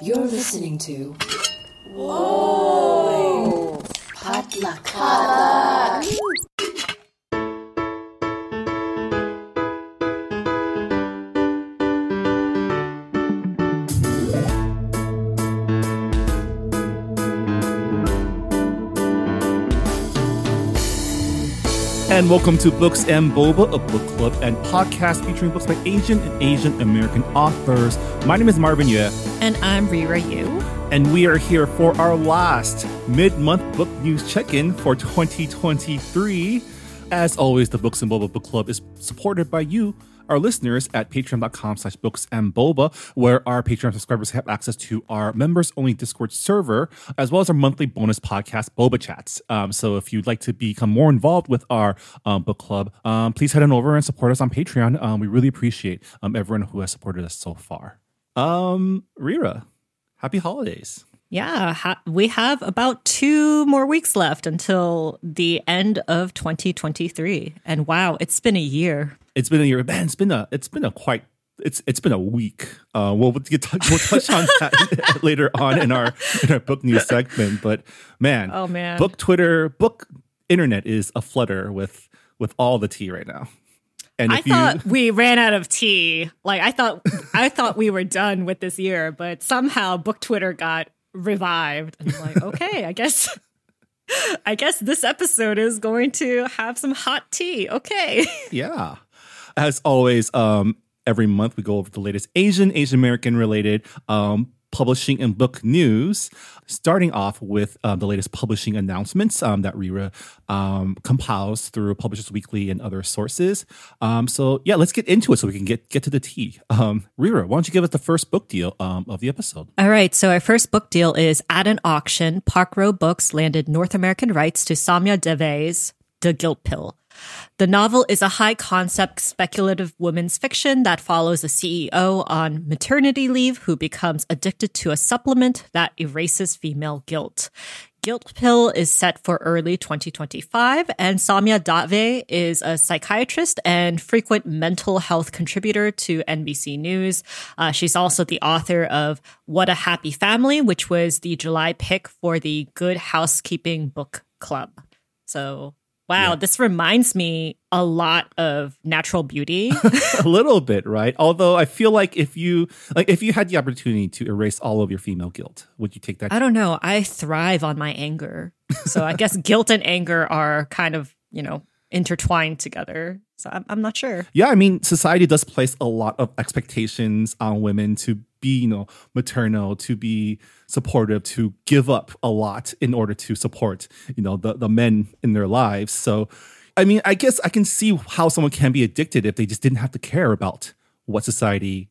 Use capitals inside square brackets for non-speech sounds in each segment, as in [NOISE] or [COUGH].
You're listening to. Whoa! Potluck. And welcome to Books and Boba, a book club and podcast featuring books by Asian and Asian American authors. My name is Marvin Yueh, And I'm Reera Yoo. and we are here for our last mid-month book news check-in for 2023. As always, the Books and Boba Book Club is supported by you, our listeners, at patreon.com slash books and boba, where our Patreon subscribers have access to our members-only Discord server, as well as our monthly bonus podcast, Boba Chats. Um, so if you'd like to become more involved with our um, book club, um, please head on over and support us on Patreon. Um, we really appreciate um, everyone who has supported us so far. Um, Reera, happy holidays. Yeah, ha- we have about two more weeks left until the end of 2023. And wow, it's been a year. It's been a year, man. It's been a it's been a quite it's it's been a week. Uh, we'll get touch, we'll touch on that [LAUGHS] later on in our in our book news segment. But man, Oh, man. book Twitter, book internet is a flutter with with all the tea right now. And I if you thought we ran out of tea. Like I thought I thought we were done with this year, but somehow book Twitter got revived. And I'm like, okay, I guess [LAUGHS] I guess this episode is going to have some hot tea. Okay. [LAUGHS] Yeah. As always, um, every month we go over the latest Asian, Asian American related um, publishing and book news, starting off with uh, the latest publishing announcements um, that Reera um, compiles through Publishers Weekly and other sources. Um, so, yeah, let's get into it so we can get, get to the tea. Um, Reera, why don't you give us the first book deal um, of the episode? All right, so our first book deal is at an auction. Park Row Books landed North American rights to Saumya Dave's The Guilt Pill. The novel is a high concept speculative women's fiction that follows a CEO on maternity leave who becomes addicted to a supplement that erases female guilt. Guilt Pill is set for early 2025, and Saumya Dave is a psychiatrist and frequent mental health contributor to NBC News. Uh, she's also the author of What a Happy Family, which was the July pick for the Good Housekeeping Book Club. So, wow, this reminds me a lot of Natural Beauty. [LAUGHS] a little bit, right? Although I feel like if you like if you had the opportunity to erase all of your female guilt, would you take that I don't know. I thrive on my anger. So I guess [LAUGHS] guilt and anger are kind of, you know, intertwined together. So I'm, I'm not sure. Yeah, I mean, society does place a lot of expectations on women to be, you know, maternal, to be supportive, to give up a lot in order to support, you know, the, the men in their lives. So, I mean, I guess I can see how someone can be addicted if they just didn't have to care about what society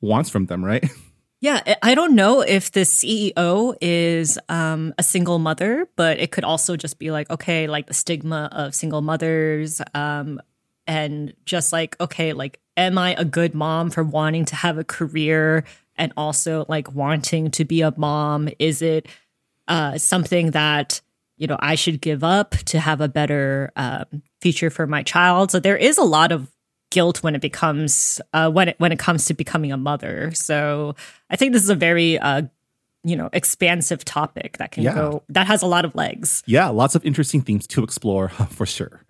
wants from them, right? [LAUGHS] Yeah, I- don't know if the CEO is um, a single mother, but it could also just be like, okay, like the stigma of single mothers, um, and just like, okay, like, am I a good mom for wanting to have a career and also like wanting to be a mom? Is it uh, something that you know I should give up to have a better um, future for my child? So there is a lot of guilt when it becomes uh, when it when it comes to becoming a mother. So I think this is a very uh, you know expansive topic that can Yeah. go that has a lot of legs. yeah, lots of interesting themes to explore [LAUGHS] for sure.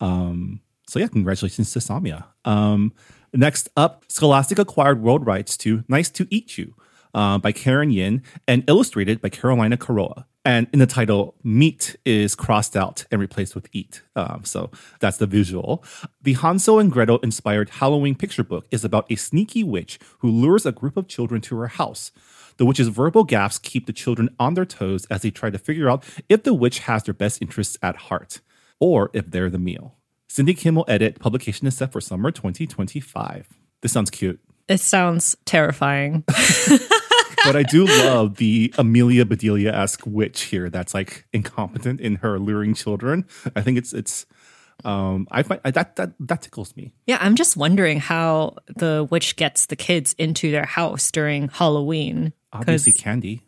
Um, so yeah, congratulations to Saumya. Um, next up, Scholastic acquired world rights to "Nice to Eat You" uh, by Karen Yin and illustrated by Carolina Coroa. And in the title, meat is crossed out and replaced with eat. Um, so that's the visual. The Hansel and Gretel inspired Halloween picture book is about a sneaky witch who lures a group of children to her house. The witch's verbal gaffes keep the children on their toes as they try to figure out if the witch has their best interests at heart or if they're the meal. Cindy Kimmel edit publication is set for summer 2025. This sounds cute. It sounds terrifying. [LAUGHS] but I do love the Amelia Bedelia esque witch here that's like incompetent in her luring children. I think it's it's um I find that that that tickles me. yeah, I'm just wondering how the witch gets the kids into their house during Halloween. Obviously, candy.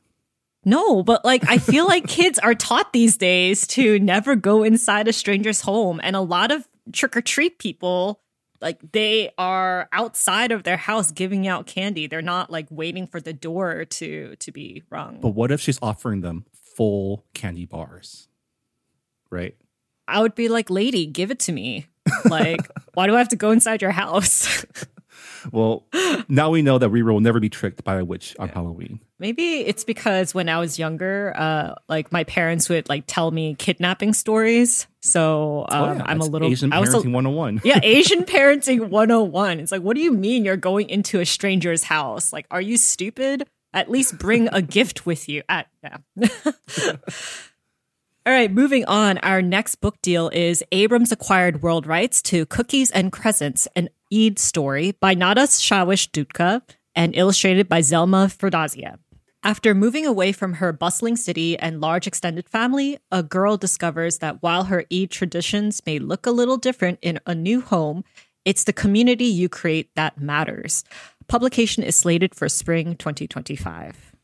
No, but like I feel like kids are taught these days to never go inside a stranger's home, and a lot of trick or treat people like they are outside of their house giving out candy. They're not like waiting for the door to to be rung. But what if she's offering them full candy bars? Right? I would be like, lady, give it to me. Like, [LAUGHS] why do I have to go inside your house? [LAUGHS] Well, now we know that Riri will never be tricked by a witch on Halloween. Maybe it's because when I was younger, uh, like my parents would like tell me kidnapping stories. So um, Oh, yeah, I'm a little. Asian I was parenting 101. yeah, [LAUGHS] Asian parenting 101. It's like, what do you mean you're going into a stranger's house? Like, are you stupid? At least bring a [LAUGHS] gift with you. Ah, yeah. [LAUGHS] All right, moving on. Our next book deal is Abrams acquired world rights to Cookies and Crescents, an Eid story by Nada Shawish Dutka and illustrated by Zelma Firdauzia. After moving away from her bustling city and large extended family, a girl discovers that while her Eid traditions may look a little different in a new home, it's the community you create that matters. Publication is slated for spring 2025.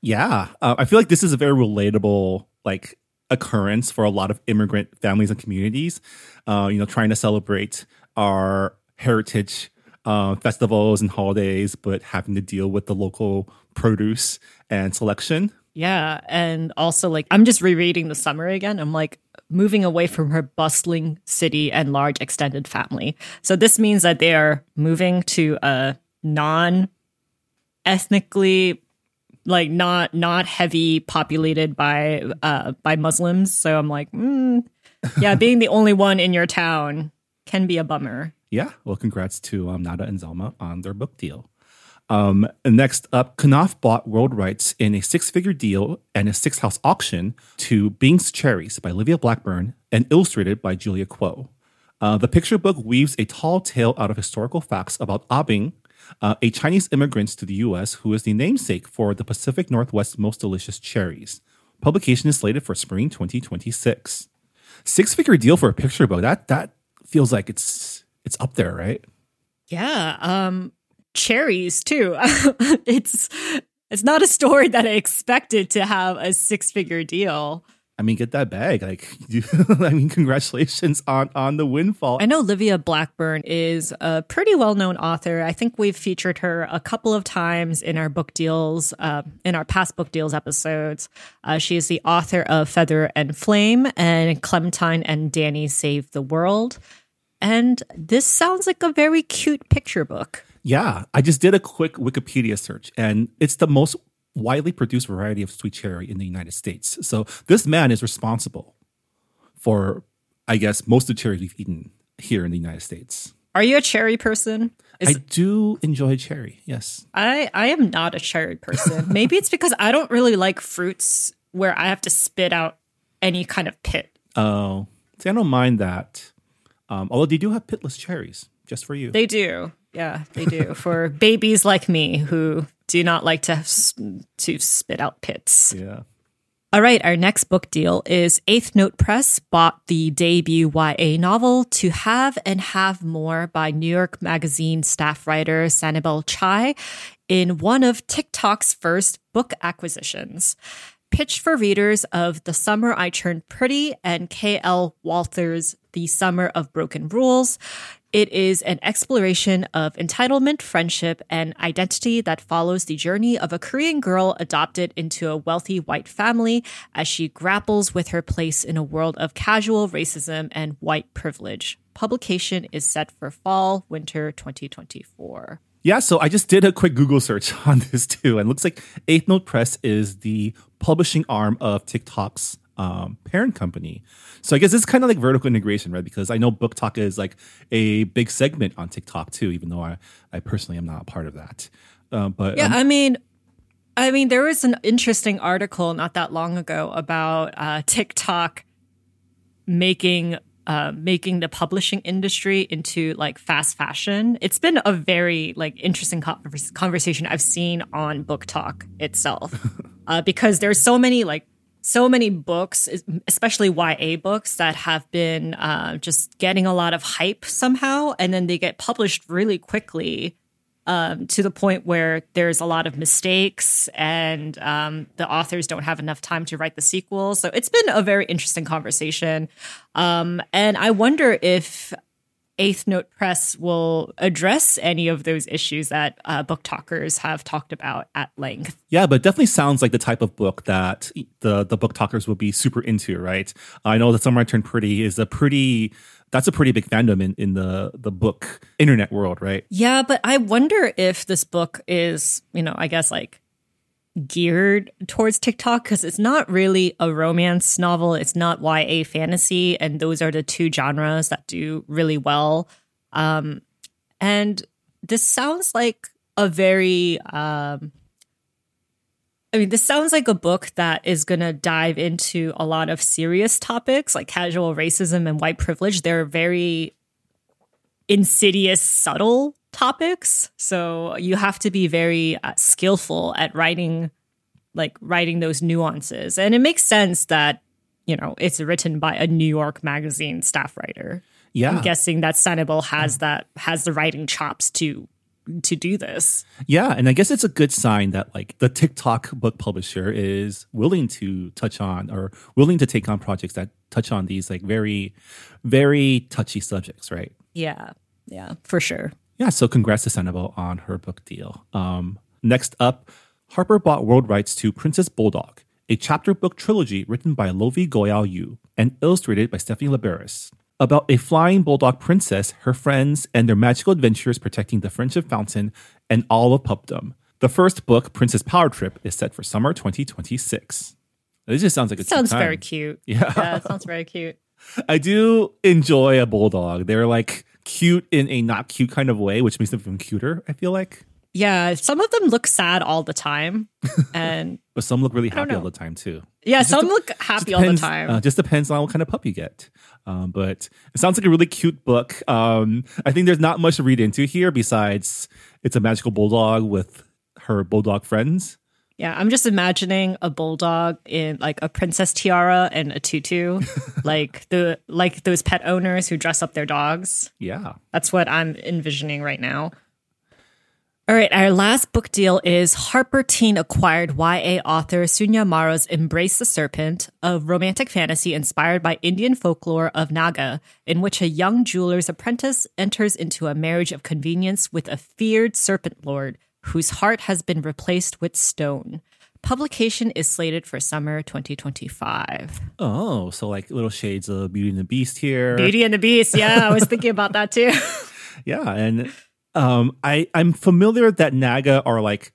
Yeah, uh, I feel like this is a very relatable like occurrence for a lot of immigrant families and communities. Uh, you know, trying to celebrate our heritage uh, festivals and holidays, but having to deal with the local produce and selection. Yeah. And also, like, I'm just rereading the summary again. I'm like, moving away from her bustling city and large extended family. So this means that they are moving to a non ethnically like not not heavy populated by uh by muslims so i'm like mm, yeah [LAUGHS] being the only one in your town can be a bummer Yeah, well, congrats to um, Nada and Zelma on their book deal. Um, next up, Knopf bought world rights in a six-figure deal and a six-house auction to Bing's Cherries by Livia Blackburne and illustrated by Julia Kuo. Uh, the picture book weaves a tall tale out of historical facts about Abing, uh, a Chinese immigrant to the U.S. who is the namesake for the Pacific Northwest's most delicious cherries. Publication is slated for spring 2026. Six-figure deal for a picture book. That that feels like it's it's up there, right? yeah um cherries too [LAUGHS] it's it's not a story that i expected to have a six figure deal I mean, get that bag. Like, you, [LAUGHS] I mean, congratulations on on the windfall. I know Livia Blackburne is a pretty well known author. I think we've featured her a couple of times in our book deals, uh, in our past book deals episodes. Uh, she is the author of Feather and Flame and Clementine and Danny Save the World. And this sounds like a very cute picture book. Yeah, I just did a quick Wikipedia search, and it's the most widely produced variety of sweet cherry in the United States. So this man is responsible for, I guess, most of the cherries we've eaten here in the United States. Are you a cherry person? I do enjoy cherry. Yes. I, I am not a cherry person. [LAUGHS] Maybe it's because I don't really like fruits where I have to spit out any kind of pit. Oh, see, I don't mind that. Um, although they do have pitless cherries just for you. They do. Yeah, they do. [LAUGHS] For babies like me who do not like to to spit out pits. yeah. All right, our next book deal is Eighth Note Press bought the debut YA novel To Have and Have More by New York Magazine staff writer Sanibel Chai in one of TikTok's first book acquisitions. Pitched for readers of The Summer I Turned Pretty and K.L. Walther's The Summer of Broken Rules, it is an exploration of entitlement, friendship, and identity that follows the journey of a Korean girl adopted into a wealthy white family as she grapples with her place in a world of casual racism and white privilege. Publication is set for fall, winter 2024. Yeah, so I just did a quick Google search [LAUGHS] on this too, and looks like Eighth Note Press is the publishing arm of TikTok's um, parent company. So I guess it's kind of like vertical integration, right? Because I know BookTok is like a big segment on TikTok too, even though I, I personally am not a part of that. Uh, but Yeah, um, I mean, I mean, there was an interesting article not that long ago about uh, TikTok making uh, making the publishing industry into like fast fashion. It's been a very like interesting convers- conversation I've seen on BookTok itself, [LAUGHS] uh, because there's so many like so many books, especially YA books, that have been uh, just getting a lot of hype somehow, and then they get published really quickly um, to the point where there's a lot of mistakes and um, the authors don't have enough time to write the sequel. So it's been a very interesting conversation. Um, and I wonder if Eighth Note Press will address any of those issues that uh, book talkers have talked about at length. Yeah, but it definitely sounds like the type of book that the the book talkers would be super into, right? I know that Summer I Turned Pretty is a pretty that's a pretty big fandom in, in the the book internet world, right? Yeah, but I wonder if this book is, you know, I guess like geared towards TikTok because it's not really a romance novel. It's not YA fantasy. And those are the two genres that do really well. Um, and this sounds like a very, um, I mean, this sounds like a book that is going to dive into a lot of serious topics like casual racism and white privilege. They're very insidious, subtle topics. So you have to be very uh, skillful at writing, like writing those nuances. And it makes sense that, you know, it's written by a New York magazine staff writer. Yeah. I'm guessing that Sanibel has that, has the writing chops to to do this. Yeah, and I guess it's a good sign that like the TikTok book publisher is willing to touch on or willing to take on projects that touch on these like very very touchy subjects, right? Yeah. Yeah, for sure. Yeah, so congrats to Sanibel on her book deal. Um, next up, Harper bought world rights to Princess Bulldog, a chapter book trilogy written by Lovi Goyal Yu and illustrated by Stephanie Laberis about a flying bulldog princess, her friends, and their magical adventures protecting the Friendship Fountain and all of pupdom. The first book, Princess Power Trip, is set for summer 2026. This just sounds like a sounds time. very cute. Yeah. yeah, it sounds very cute. [LAUGHS] I do enjoy a bulldog. They're like cute in a not cute kind of way, which makes them even cuter, I feel like. Yeah, some of them look sad all the time, [LAUGHS] and But some look really happy all the time too. yeah, some de- look happy all the time. Uh, just depends on what kind of pup you get. Um, but it sounds like a really cute book. Um, I think there's not much to read into here besides it's a magical bulldog with her bulldog friends. Yeah, I'm just imagining a bulldog in like a princess tiara and a tutu, [LAUGHS] like the like those pet owners who dress up their dogs. Yeah. That's what I'm envisioning right now. All right, our last book deal is Harper Teen acquired YA author Sunya Mara's Embrace the Serpent, a romantic fantasy inspired by Indian folklore of Naga, in which a young jeweler's apprentice enters into a marriage of convenience with a feared serpent lord whose heart has been replaced with stone. Publication is slated for summer 2025. Oh, so like little shades of Beauty and the Beast here. Beauty and the Beast. Yeah, I was thinking about that too. [LAUGHS] Yeah, and um, I I'm familiar that Naga are like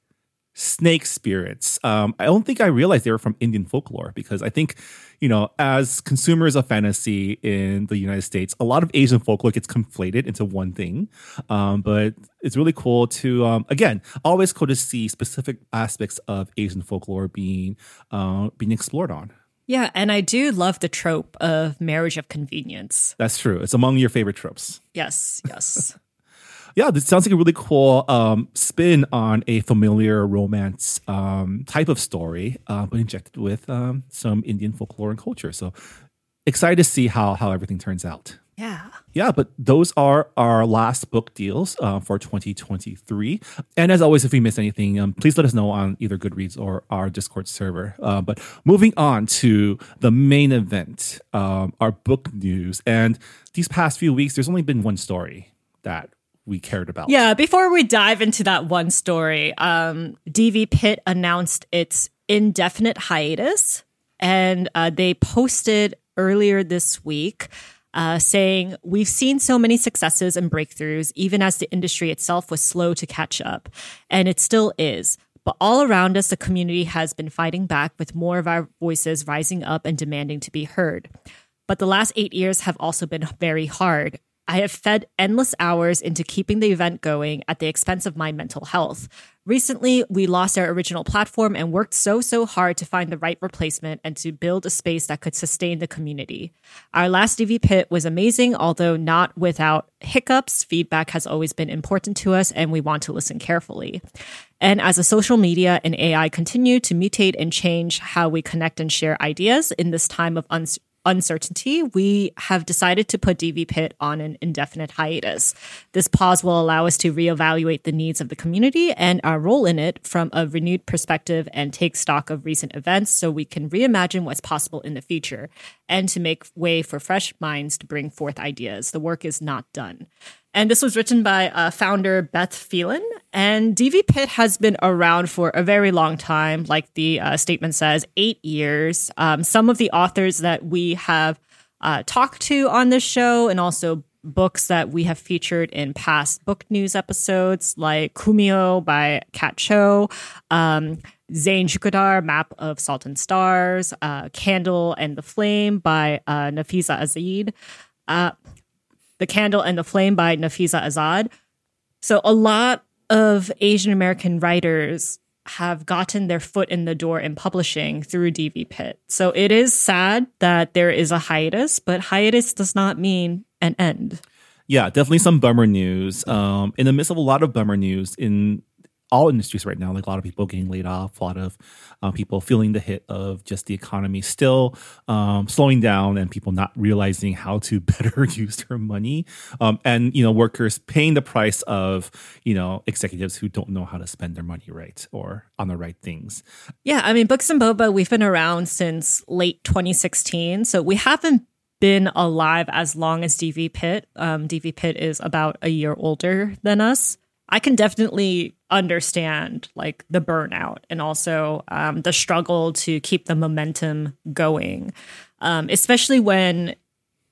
snake spirits. Um, I don't think I realized they were from Indian folklore because I think you know as consumers of fantasy in the United States, a lot of Asian folklore gets conflated into one thing. Um, but it's really cool to um, again always cool to see specific aspects of Asian folklore being uh, being explored on. Yeah, and I do love the trope of marriage of convenience. That's true. It's among your favorite tropes. Yes, yes. [LAUGHS] yeah, this sounds like a really cool um, spin on a familiar romance um, type of story, uh, but injected with um, some Indian folklore and culture. So excited to see how how everything turns out. yeah. Yeah, but those are our last book deals uh, for 2023. And as always, if we miss anything, um, please let us know on either Goodreads or our Discord server. Uh, but moving on to the main event, um, our book news. And these past few weeks, there's only been one story that we cared about. Yeah, before we dive into that one story, um, DV Pit announced its indefinite hiatus, and uh, they posted earlier this week uh, saying, We've seen so many successes and breakthroughs, even as the industry itself was slow to catch up, and it still is. But all around us, the community has been fighting back with more of our voices rising up and demanding to be heard. But the last eight years have also been very hard. I have fed endless hours into keeping the event going at the expense of my mental health. Recently, we lost our original platform and worked so, so hard to find the right replacement and to build a space that could sustain the community. Our last DV Pit was amazing, although not without hiccups. Feedback has always been important to us, and we want to listen carefully. And as a social media and AI continue to mutate and change how we connect and share ideas in this time of uns uncertainty, we have decided to put DV Pit on an indefinite hiatus. This pause will allow us to reevaluate the needs of the community and our role in it from a renewed perspective and take stock of recent events so we can reimagine what's possible in the future and to make way for fresh minds to bring forth ideas. The work is not done. And this was written by uh, founder Beth Phelan. And DV Pit has been around for a very long time, like the uh, statement says, eight years. Um, some of the authors that we have uh, talked to on this show, and also books that we have featured in past book news episodes, like Gumiho by Kat Cho, um, Zeyn Joukhadar, Map of Salt and Stars, uh, Candle and the Flame by uh, Nafiza Azad. Uh, the Candle and the Flame by Nafiza Azad. So a lot of Asian American writers have gotten their foot in the door in publishing through DV Pit. So it is sad that there is a hiatus, but hiatus does not mean an end. Yeah, definitely some bummer news. Um, in the midst of a lot of bummer news in all industries right now, like a lot of people getting laid off, a lot of uh, people feeling the hit of just the economy still um, slowing down and people not realizing how to [LAUGHS] better use their money. Um, and, you know, workers paying the price of, you know, executives who don't know how to spend their money right or on the right things. Yeah. I mean, Books and Boba, we've been around since late 2016. So we haven't been alive as long as DV Pit. Um, DV Pit is about a year older than us. I can definitely understand like the burnout and also um, the struggle to keep the momentum going, um, especially when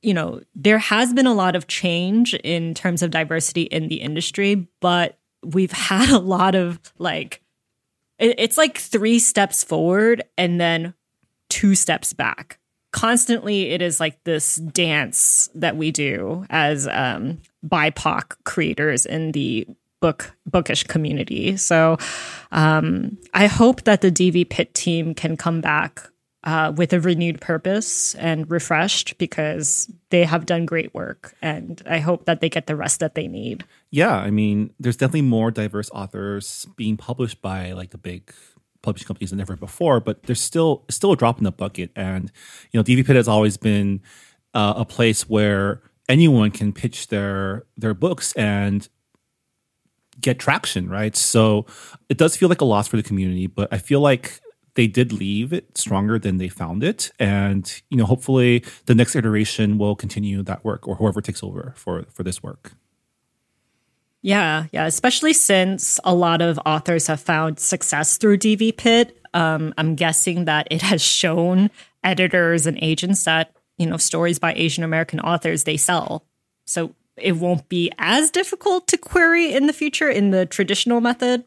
you know there has been a lot of change in terms of diversity in the industry, but we've [LAUGHS] had a lot of like it, it's like three steps forward and then two steps back. Constantly it is like this dance that we do as um, BIPOC creators in the book bookish community. So um, I hope that the DV Pit team can come back uh, with a renewed purpose and refreshed because they have done great work, and I hope that they get the rest that they need. Yeah, I mean, there's definitely more diverse authors being published by like the big publishing companies than ever before, but there's still still a drop in the bucket, and you know, DV Pit has always been uh, a place where anyone can pitch their their books and get traction, right? So it does feel like a loss for the community, but I feel like they did leave it stronger than they found it. And, you know, hopefully the next iteration will continue that work or whoever takes over for, for this work. Yeah, yeah, especially since a lot of authors have found success through DV Pit. Um, I'm guessing that it has shown editors and agents that, you know, stories by Asian American authors they sell. So it won't be as difficult to query in the future in the traditional method.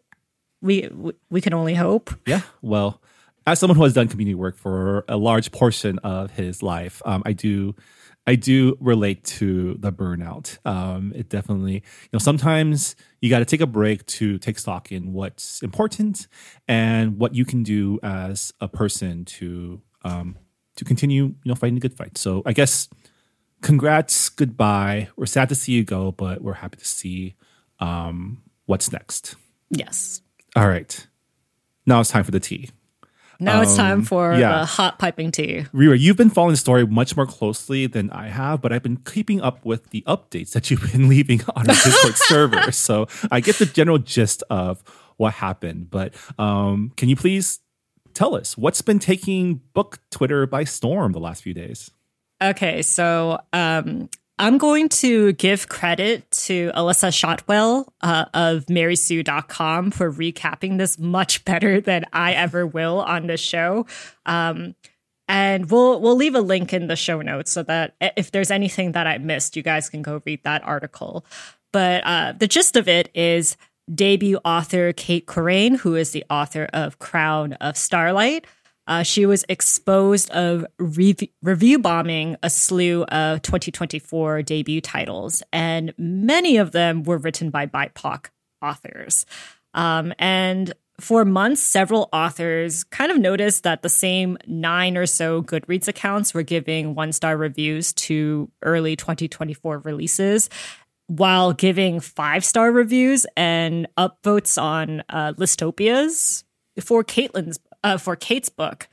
We we can only hope. Yeah. Well, as someone who has done community work for a large portion of his life, um, I do I do relate to the burnout. Um, it definitely, you know, sometimes you got to take a break to take stock in what's important and what you can do as a person to um, to continue, you know, fighting a good fight. So I guess congrats, goodbye. We're sad to see you go, but we're happy to see um, what's next. Yes. All right. Now it's time for the tea. Now it's time Um, for yeah. uh, hot piping tea. Reera, you've been following the story much more closely than I have, but I've been keeping up with the updates that you've been [LAUGHS] leaving on our Discord [LAUGHS] server. So I get the general gist of what happened. But um, can you please tell us what's been taking book Twitter by storm the last few days? Okay, so um, I'm going to give credit to Alyssa Shotwell uh, of MarySue.com for recapping this much better than I ever will on this show. Um, and we'll we'll leave a link in the show notes so that if there's anything that I missed, you guys can go read that article. But uh, the gist of it is debut author Cait Corrain, who is the author of Crown of Starlight, uh, she was exposed of rev- review bombing a slew of 2024 debut titles, and many of them were written by BIPOC authors. Um, and for months, several authors kind of noticed that the same nine or so Goodreads accounts were giving one star reviews to early 2024 releases, while giving five star reviews and upvotes on uh, Listopias for Caitlin's uh, for Cait's book.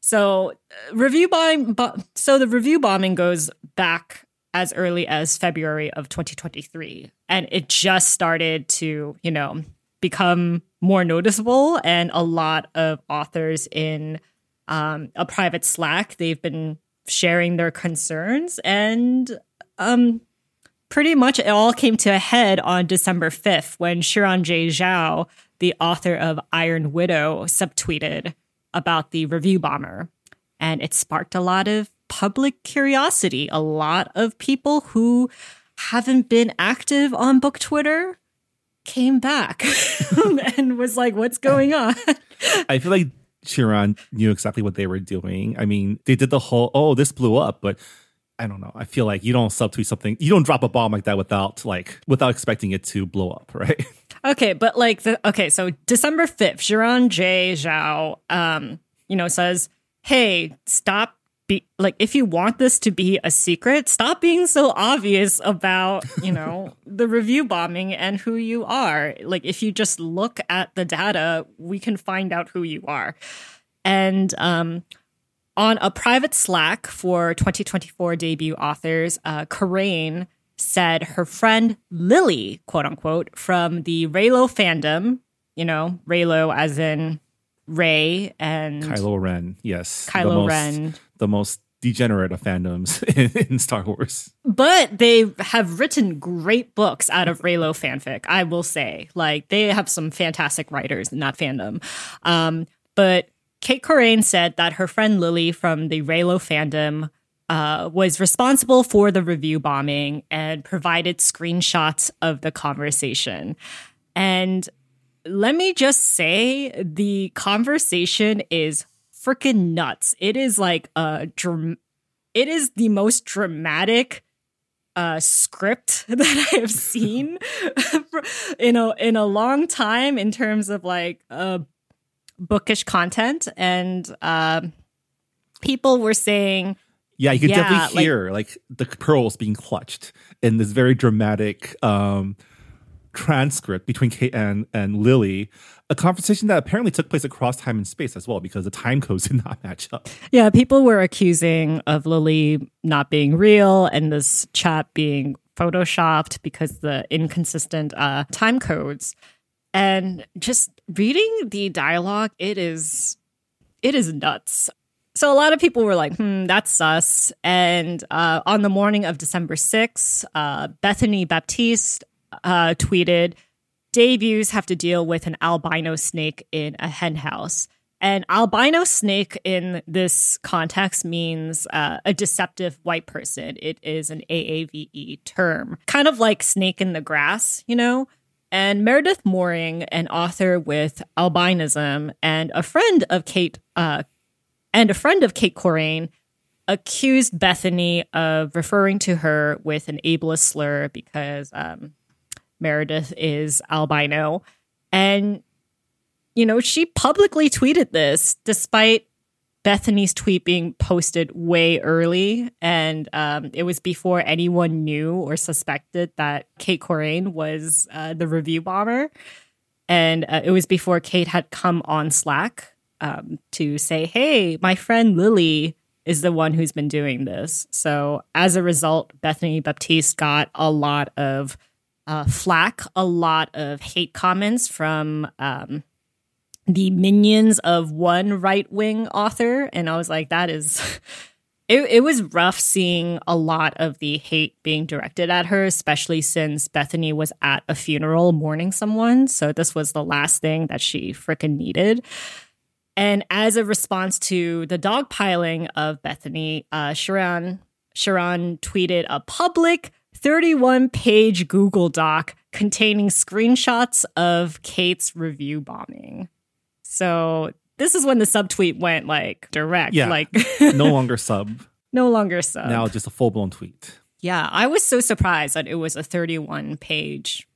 So uh, review bombing. Bo- so the review bombing goes back as early as February of 2023, and it just started to, you know, become more noticeable. And a lot of authors in um, a private Slack, they've been sharing their concerns, and um, pretty much it all came to a head on December 5th when Xiran Jay Zhao, the author of Iron Widow, subtweeted about the review bomber. And it sparked a lot of public curiosity. A lot of people who haven't been active on book Twitter came back [LAUGHS] and was like, what's going on? I feel like Xiran knew exactly what they were doing. I mean, they did the whole, oh, this blew up, but I don't know. I feel like you don't subtweet something, you don't drop a bomb like that without like without expecting it to blow up, [LAUGHS] right? Okay, but like the okay, so December fifth, Xiran Jay Zhao, um, you know, says, "Hey, stop." Be, like if you want this to be a secret stop being so obvious about you know [LAUGHS] the review bombing and who you are like if you just look at the data we can find out who you are and um on a private Slack for 2024 debut authors, uh, Corrain said her friend Lily, quote unquote, from the Reylo fandom, you know, Reylo as in Rey and Kylo Ren, yes. Kylo the most, Ren. The most degenerate of fandoms [LAUGHS] in, in Star Wars. But they have written great books out of Reylo fanfic, I will say. Like, they have some fantastic writers in that fandom. Um, but Cait Corrain said that her friend Lily from the Reylo fandom uh, was responsible for the review bombing and provided screenshots of the conversation. And let me just say, the conversation is freaking nuts. It is like a it is the most dramatic uh, script [LAUGHS] that I have seen [LAUGHS] in a in a long time in terms of like uh, bookish content, and uh, people were saying Yeah, you could Yeah, definitely like- hear like, the pearls being clutched in this very dramatic um, transcript between Cait and, and Lily, a conversation that apparently took place across time and space as well because the time codes [LAUGHS] did not match up. Yeah, people were accusing of Lily not being real and this chat being photoshopped because the inconsistent uh, time codes. And just reading the dialogue, it is it is nuts. So a lot of people were like, "Hmm, that's sus." And uh, on the morning of December 6th, uh, Bethany Baptiste uh, tweeted, debuts have to deal with an albino snake in a hen house. And albino snake in this context means uh, a deceptive white person. It is an AAVE term, kind of like snake in the grass, you know? And Meredith Mooring, an author with albinism and a friend of Cait, uh, and a friend of Cait Corrain, accused Bethany of referring to her with an ableist slur because um, Meredith is albino. And, you know, she publicly tweeted this despite Bethany's tweet being posted way early. And um, it was before anyone knew or suspected that Cait Corrain was uh, the review bomber. And uh, it was before Cait had come on Slack um, to say, hey, my friend Lily is the one who's been doing this. So as a result, Bethany Baptiste got a lot of uh, flack, a lot of hate comments from um, the minions of one right wing author. And I was like, that is. [LAUGHS] It, it was rough seeing a lot of the hate being directed at her, especially since Bethany was at a funeral mourning someone. So this was the last thing that she freaking needed. And as a response to the dogpiling of Bethany, uh, Xiran Xiran tweeted a public 31 page Google Doc containing screenshots of Kate's review bombing. So this is when the subtweet went like direct, Yeah. like [LAUGHS] No [LAUGHS] longer sub, no longer sub. now just a full blown tweet. Yeah, I was so surprised that it was a 31 page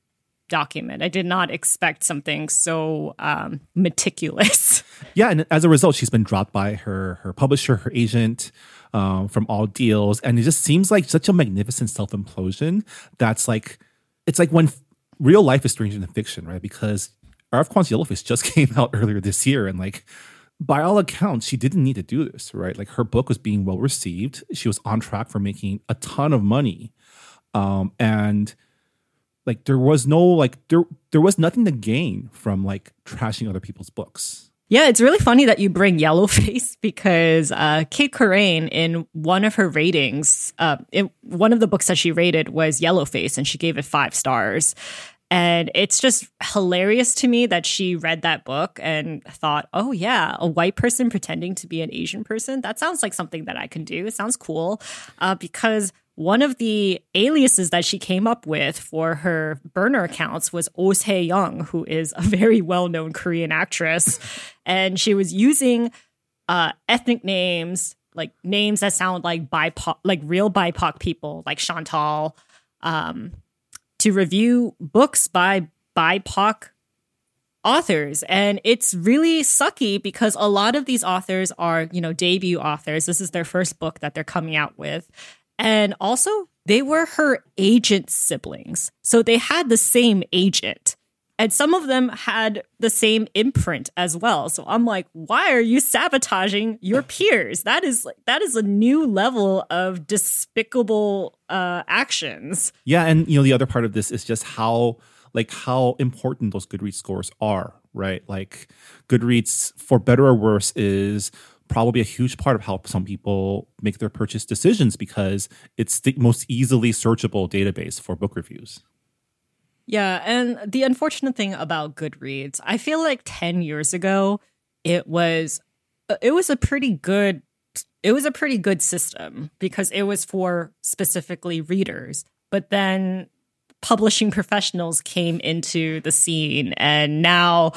document. I did not expect something so um, meticulous. [LAUGHS] Yeah, and as a result, she's been dropped by her her publisher, her agent, um, from all deals, and it just seems like such a magnificent self implosion. That's like, it's like when real life is stranger than fiction, right? Because R.F. Kuang's Yellowface just [LAUGHS] came out earlier this year, and like by all accounts, she didn't need to do this, right? Like her book was being well received. She was on track for making a ton of money. Um, and like there was no like there there was nothing to gain from like trashing other people's books. Yeah, it's really funny that you bring Yellowface [LAUGHS] because uh, Cait Corrain, in one of her ratings, uh, it, one of the books that she rated was Yellowface, and she gave it five stars. And it's just hilarious to me that she read that book and thought, oh, yeah, a white person pretending to be an Asian person. That sounds like something that I can do. It sounds cool. Uh, because one of the aliases that she came up with for her burner accounts was Oh Se Young, who is a very well known Korean actress. [LAUGHS] and she was using uh, ethnic names, like names that sound like BIPOC, like real BIPOC people, like Chantal. Um, to review books by BIPOC authors. And it's really sucky because a lot of these authors are, you know, debut authors. This is their first book that they're coming out with. And also, they were her agent's siblings. So they had the same agent. And some of them had the same imprint as well. So I'm like, why are you sabotaging your [LAUGHS] peers? That is like that is a new level of despicable uh, actions. Yeah, and you know the other part of this is just how like how important those Goodreads scores are, right? Like Goodreads, for better or worse, is probably a huge part of how some people make their purchase decisions because it's the most easily searchable database for book reviews. Yeah, and the unfortunate thing about Goodreads, I feel like 10 years ago it was uh, it was a pretty good it was a pretty good system because it was for specifically readers. But then publishing [LAUGHS] professionals came into the scene and now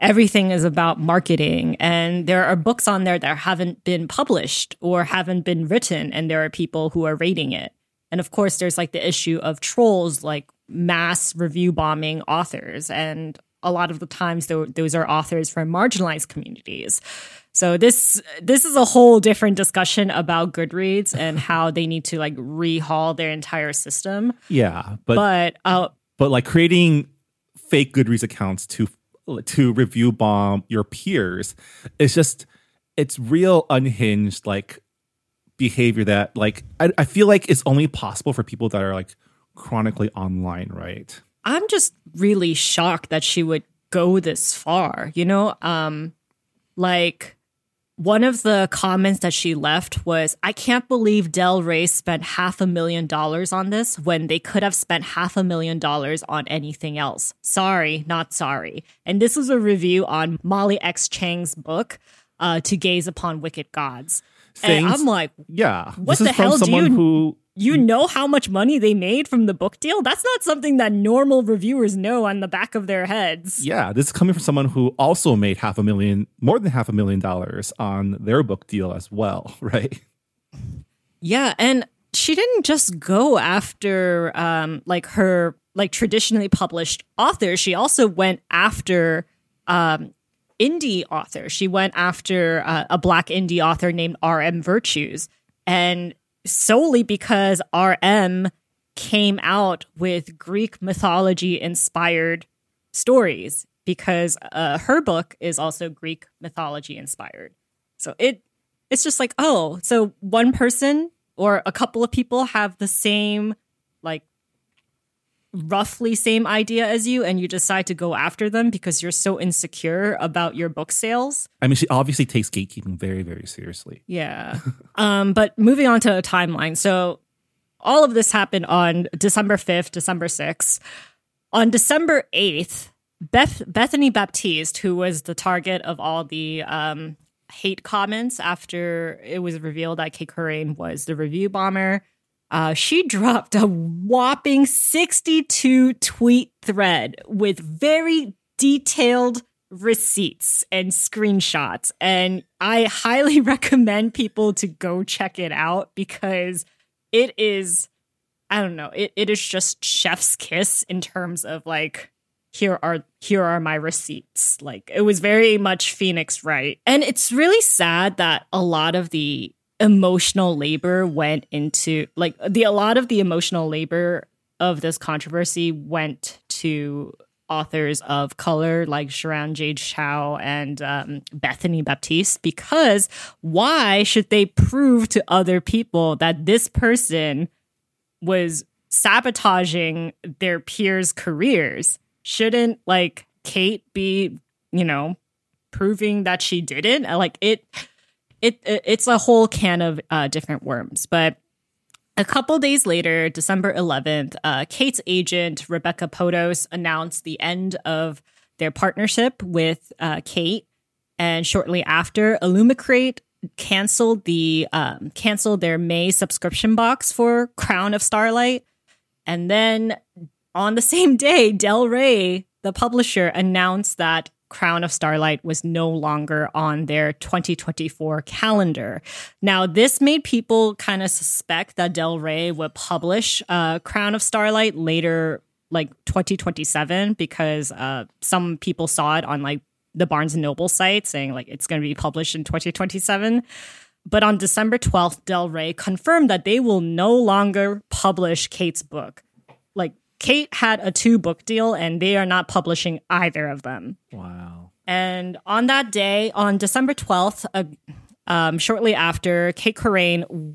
everything is about marketing and there are books on there that haven't been published or haven't been written and there are people who are rating it. And of course there's like the issue of trolls like mass review bombing authors. And a lot of the times, those are authors from marginalized communities. So this this is a whole different discussion about Goodreads and [LAUGHS] how they need to like rehaul their entire system. Yeah, but but uh, but like creating fake Goodreads accounts to to review bomb your peers it's just it's real unhinged like behavior that like I, I feel like it's only possible for people that are like chronically online, right? I'm just really shocked that she would go this far, you know? Um like one of the comments that she left was, I can't believe Del Rey spent half a million dollars on this when they could have spent half a million dollars on anything else. Sorry, not sorry. And this was a review on Molly X. Chang's book, uh, To Gaze Upon Wicked Gods. Things, and I'm like, yeah, what the hell do you who you know how much money they made from the book deal? That's not something that normal reviewers know on the back of their heads. Yeah, this is coming from someone who also made half a million, more than half a million dollars on their book deal as well, [LAUGHS] right? Yeah, and she didn't just go after um like her like traditionally published authors. She also went after um indie authors. She went after uh, a black indie author named R.M. Virtues. And solely because RM came out with Greek mythology inspired stories because uh, her book is also Greek mythology inspired. So it it's just like, oh, so one person or a couple of people have the same like roughly same idea as you and you decide to go after them because you're so insecure about your book sales. I mean, she obviously takes gatekeeping very, very seriously. Yeah. [LAUGHS] um, but moving on to a timeline. So all of this happened on December 5th, December 6th. On December 8th, Beth Bethany Baptiste, who was the target of all the um, hate comments after it was revealed that Cait Corrain was the review bomber, uh, she [LAUGHS] dropped a whopping 62 tweet thread with very detailed receipts and screenshots. And I highly [LAUGHS] recommend people to go check it out because it is, I don't know, it, it is just chef's kiss in terms of like, here are here are my receipts like it was very much phoenix wright and it's really sad that a lot of the emotional labor went into like the a lot of the emotional labor of this controversy went to authors of color like Xiran Jay Zhao and um, Bethany Baptiste because why should they prove to other people that this person was sabotaging their peers' careers? Shouldn't like Cait be, you know, proving that she didn't? Like it, it, it's a whole can of uh, different worms, but a couple days later, December 11th, uh, Cait's agent, Rebecca Podos, announced the end of their partnership with uh, Cait. And shortly after, Illumicrate canceled the um, canceled their May subscription box for Crown of Starlight. And then on the [LAUGHS] same day, Del Rey, the publisher, announced that Crown of Starlight was no longer on their 2024 calendar. Now, this made people kind of suspect that Del Rey would publish uh, Crown of Starlight later, like 2027, because uh, some people saw it on like the Barnes and Noble site saying like it's going to be published in 2027. But on December 12th, Del Rey confirmed that they will no longer publish Cait's book. Like Cait had a two book deal and they are not publishing either of them. Wow. And on that day, on December 12th, uh, um, shortly after, Cait Corrain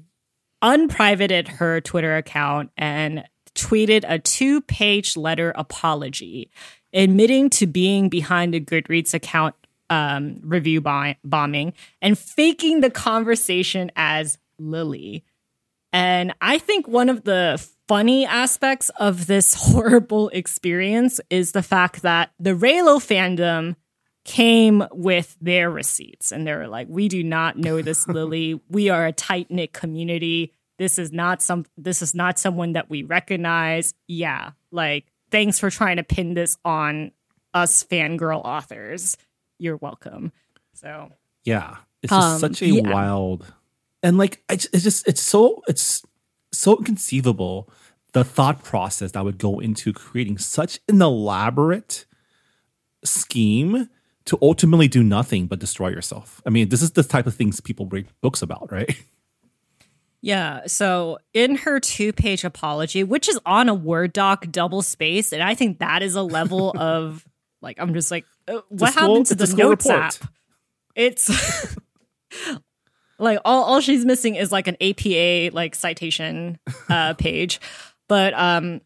unprivated her Twitter account and tweeted a two page letter apology, admitting to being behind the Goodreads account um, review bombing and faking the conversation as Lily. And I think one of the funny aspects of this [LAUGHS] horrible experience is the fact that the Reylo fandom came with their receipts and they were like, we do not know this [LAUGHS] Lily. We are a tight knit community. This is not some this is not someone that we recognize. Yeah. Like, thanks for trying to pin this on us fangirl authors. You're welcome. So Yeah. It's just Um, such a yeah. wild and like it's, it's just it's so it's so inconceivable the thought process that would go into creating such an elaborate scheme to ultimately do nothing but destroy yourself. I mean, this is the type of things people write books about, right? Yeah. So in her two page apology, which is on a Word doc double space, and I think that is a level [LAUGHS] of like, I'm just like, uh, what happened to the notes report. app? It's [LAUGHS] like all, all she's missing is like an APA like citation uh, [LAUGHS] page. But um,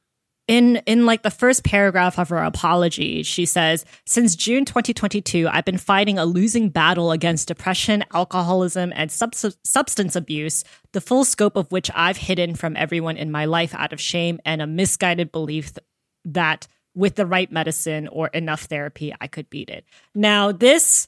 in in like the first paragraph of her apology, she says, "Since June 2022, I've been fighting a losing battle against depression, alcoholism, and subs- substance abuse, the full scope of which I've hidden from everyone in my life out of shame and a misguided belief th- that with the right medicine or enough therapy, I could beat it." Now, this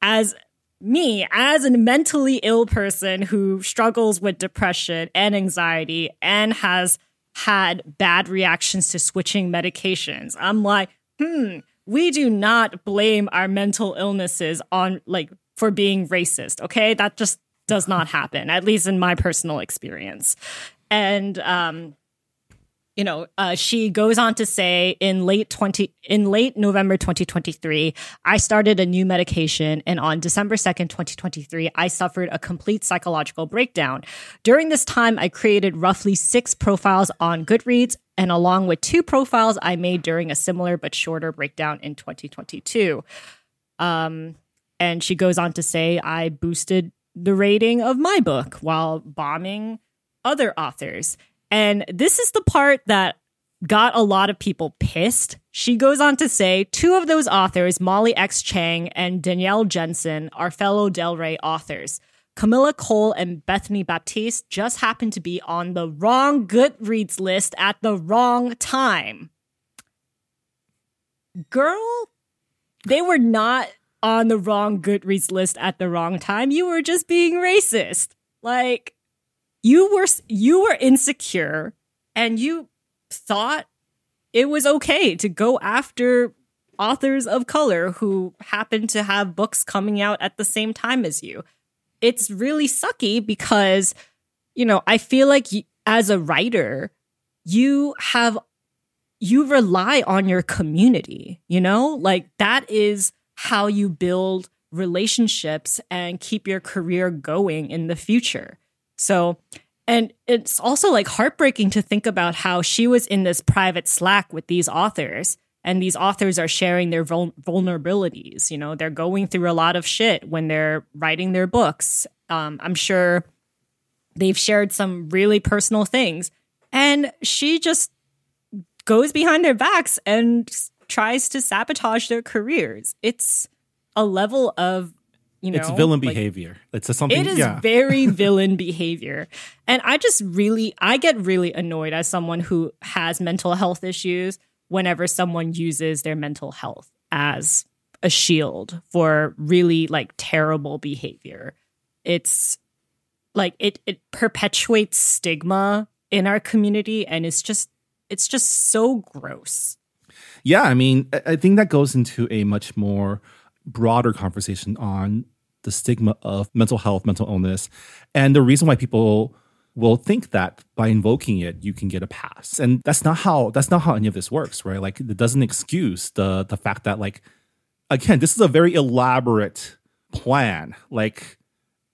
as me as a mentally ill person who struggles with depression and anxiety and has had bad reactions to switching medications i'm like hmm we do not blame our mental illnesses on like for being racist okay? That just does not happen at least in my personal experience. And um you know, uh, she goes on to say in late 20 in late November 2023, I started a new medication and on December 2nd, 2023, I suffered a complete psychological breakdown. During this time, I created roughly 6 profiles on Goodreads and along with two profiles I made during a similar but shorter breakdown in 2022. Um and she goes on to say I boosted the rating of my book while bombing other authors. And this is the part that got a lot of people pissed. She goes on to say two of those authors, Molly X. Chang and Danielle Jensen, are fellow Del Rey authors. Kamilah Cole and Bethany Baptiste just happened to be on the wrong Goodreads list at the wrong time. Girl, they were not on the wrong Goodreads list at the wrong time. You were just being racist. Like, you were you were insecure and you thought it was okay to go after authors of color who happen to have books coming out at the same time as you. It's really sucky because you know i feel like as a writer you have you rely on your community you know? Like that is how you build relationships and keep your career going in the future. So, and it's also like heartbreaking to think about how she was in this private Slack with these authors and these authors are sharing their vul- vulnerabilities. You know, they're going through a lot of shit when they're writing their books. Um, I'm sure they've shared some really personal things, and she just goes behind their backs and tries to sabotage their careers. It's a level of you know it's villain like- behavior. It's a something. it is yeah. very [LAUGHS] villain behavior. And I just really, I get really annoyed as someone who has mental health issues whenever someone uses their mental health as a shield for really like terrible behavior. It's like it it perpetuates stigma in our community and it's just it's just so gross. Yeah, I mean, I I think that goes into a much more broader conversation on the stigma of mental health, mental illness, and the reason why people will think that by invoking it you can get a pass. And that's not how that's not how any of this works, right? Like it doesn't excuse the the fact that like again, this is a very elaborate plan. Like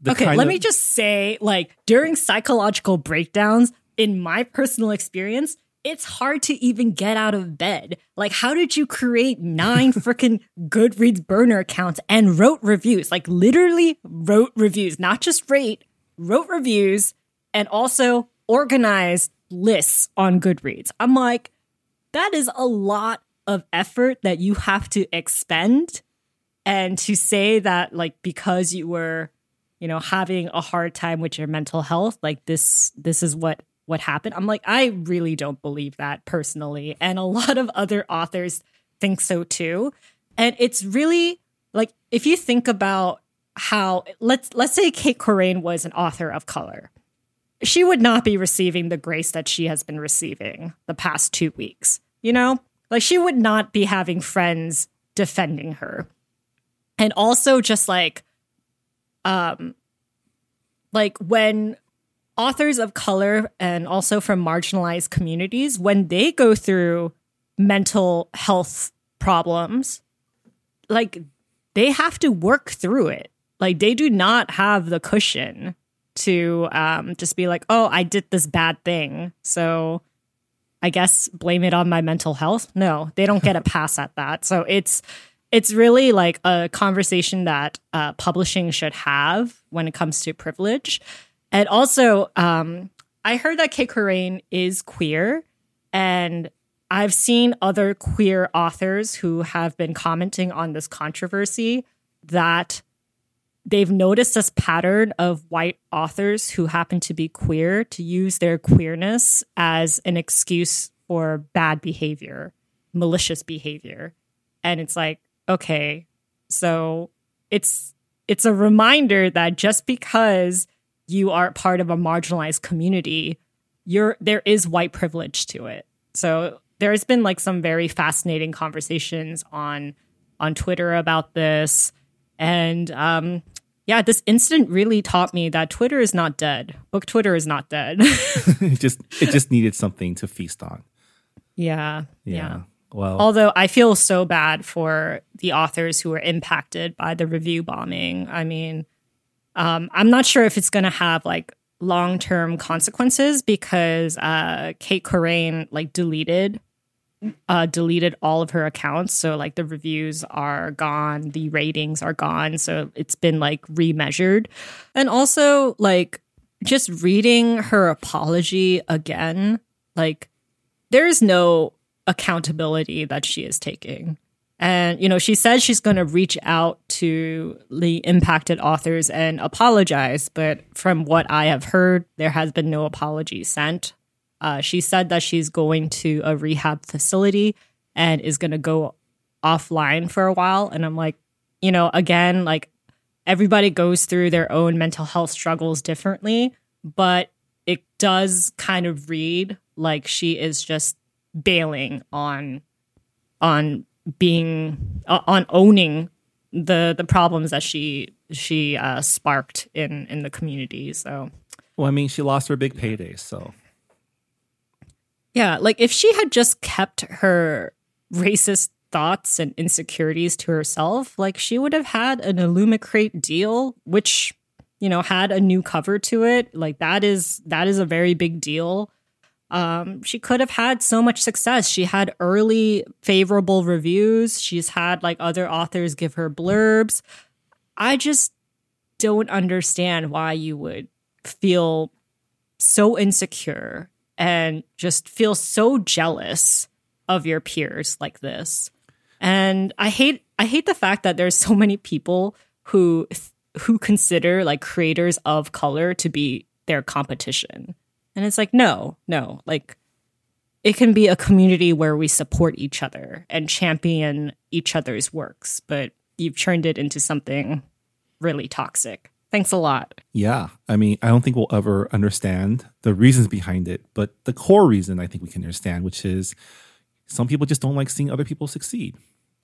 the okay, let of- me just say, like, during psychological breakdowns, in my personal experience, it's hard to even get out of bed. Like, how did you create nine [LAUGHS] freaking Goodreads burner accounts and wrote reviews? Like, literally wrote reviews, not just rate, wrote reviews, and also organized lists on Goodreads. I'm like, that is a lot of effort that you have to expend and to say that like because you were you know having a hard time with your mental health like this this is what what happened. I'm like i really don't believe that personally and a [LAUGHS] lot of other authors think so too. And it's really like if you think about how let's let's say cait corrain was an author of color she would not be receiving the grace that she has been receiving the past two weeks you know? Like she would not be having friends defending her. And also just like um like when authors of color and also from marginalized communities when they go through mental health problems like they have to work through it. Like they do not have the cushion to um just be like oh i did this bad thing so i guess blame it on my mental health. No they don't get a [LAUGHS] pass at that. So it's it's really like a conversation that uh, publishing should have when it comes to privilege. And also, um, I heard that Cait Corrain is queer, and I've seen other queer authors who have been commenting on this controversy that they've noticed this pattern of white authors who happen to be queer to use their queerness as an excuse for bad behavior, malicious behavior. And it's like, okay, so it's it's a reminder that just because you are part of a marginalized community, you're there is white privilege to it. So there's been like some very fascinating conversations on on Twitter about this. And um yeah, this incident really taught me that Twitter is not dead. Book Twitter is not dead. [LAUGHS] it just it just needed something to feast on. yeah. Yeah. Yeah. Well, Although I feel so bad for the authors who were impacted by the review bombing. I mean, um, I'm not sure if it's going to have like long term consequences because uh, Cait Corrain like deleted uh, deleted all of her accounts. So like the reviews are gone, the ratings are gone. So it's been like remeasured, and also like just reading her apology again, like there is no accountability that she is taking. And, you know, she says she's going to reach out to the impacted authors and apologize. But from what I have heard, there has been no apology sent. Uh, she said that she's going to a rehab facility and is going to go offline for a while. And I'm like, you know, again, like everybody goes through their own mental health struggles differently, but it does kind of read like she is just bailing on on being uh, on owning the the problems that she she uh, sparked in in the community. So well, I mean, she lost her big payday, so yeah, like if she had just kept her racist thoughts and insecurities to herself, like she would have had an Illumicrate deal, which you know had a new cover to it. Like that is that is a very big deal. Um, she could have had so much success. She had early favorable reviews. She's had like other authors give her blurbs. I just don't understand why you would feel so insecure and just feel so jealous of your peers like this. And I hate I hate the fact that there's so many people who who consider like creators of color to be their competition. And it's like no, no. Like it can be a community where we support each other and champion each other's works, but you've turned it into something really toxic. Thanks a lot. Yeah. I mean, I don't think we'll ever understand the reasons behind it, but the core reason I think we can understand, which is some people just don't like seeing other people succeed,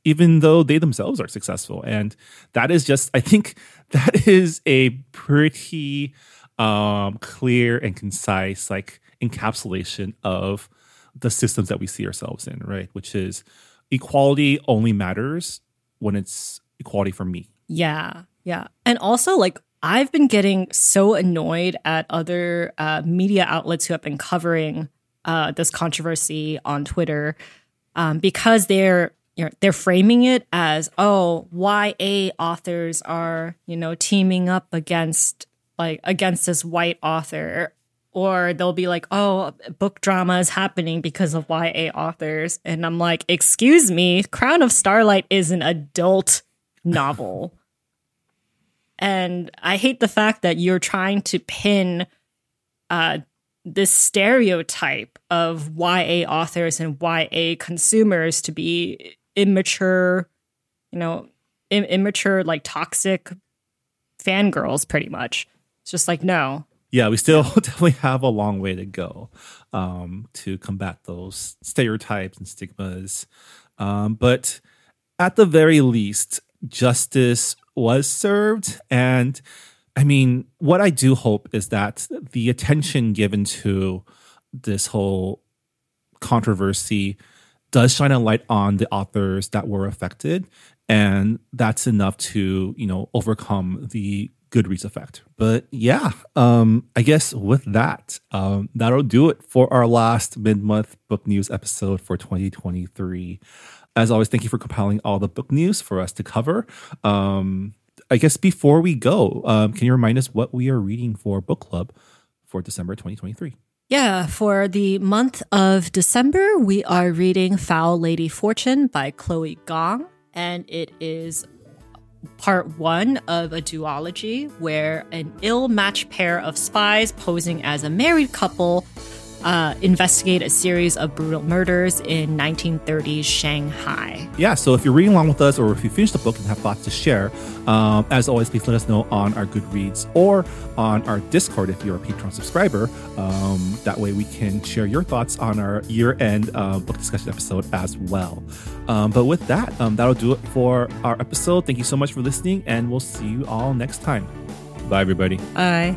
even though they themselves are successful. And that is just, I think [LAUGHS] that is a pretty um, clear and concise, like, encapsulation of the systems that we see ourselves in, right? Which is equality only matters when it's equality for me. Yeah. Yeah. And also, like, I've been getting so annoyed at other uh, media outlets who have been covering uh, this controversy on Twitter um, because they're you know, they're framing it as oh YA authors are you know teaming up against like against this white author or they'll be like oh book drama is happening because of YA authors and I'm like excuse me Crown of Starlight is an adult novel [LAUGHS] and I hate the fact that you're trying to pin uh, this stereotype of YA authors and YA consumers to be immature, you know, Im- immature, like toxic fangirls, pretty much. It's just like, no. Yeah, we still [LAUGHS] definitely have a long way to go um, to combat those stereotypes and stigmas. Um, but at the very least, justice was served. And I mean, what I do hope is that the attention given to this whole controversy does shine a light on the authors that were affected. And that's enough to, you know, overcome the Goodreads effect. But yeah, um, I guess with that, um, that'll do it for our last mid month book news episode for 2023. As always, thank you for compiling all the book news for us to cover. Um, I guess before we go, um, can you remind us what we are reading for book club for December 2023? Yeah, for the month of December, we are reading Foul Lady Fortune by Chloe Gong, and it is part one of a duology where an ill matched pair of spies posing as a married couple uh, investigate a series of brutal murders in 1930s Shanghai. Yeah, so if you're reading along with us or if you finished the book and have thoughts to share, um, as always, please let us know on our Goodreads or on our Discord if you're a Patreon subscriber. Um, that way we can share your thoughts on our year end uh, book discussion episode as well. Um, but with that, um, that'll do it for our episode. Thank you so much for listening, and we'll see you all next time. Bye, everybody. Bye.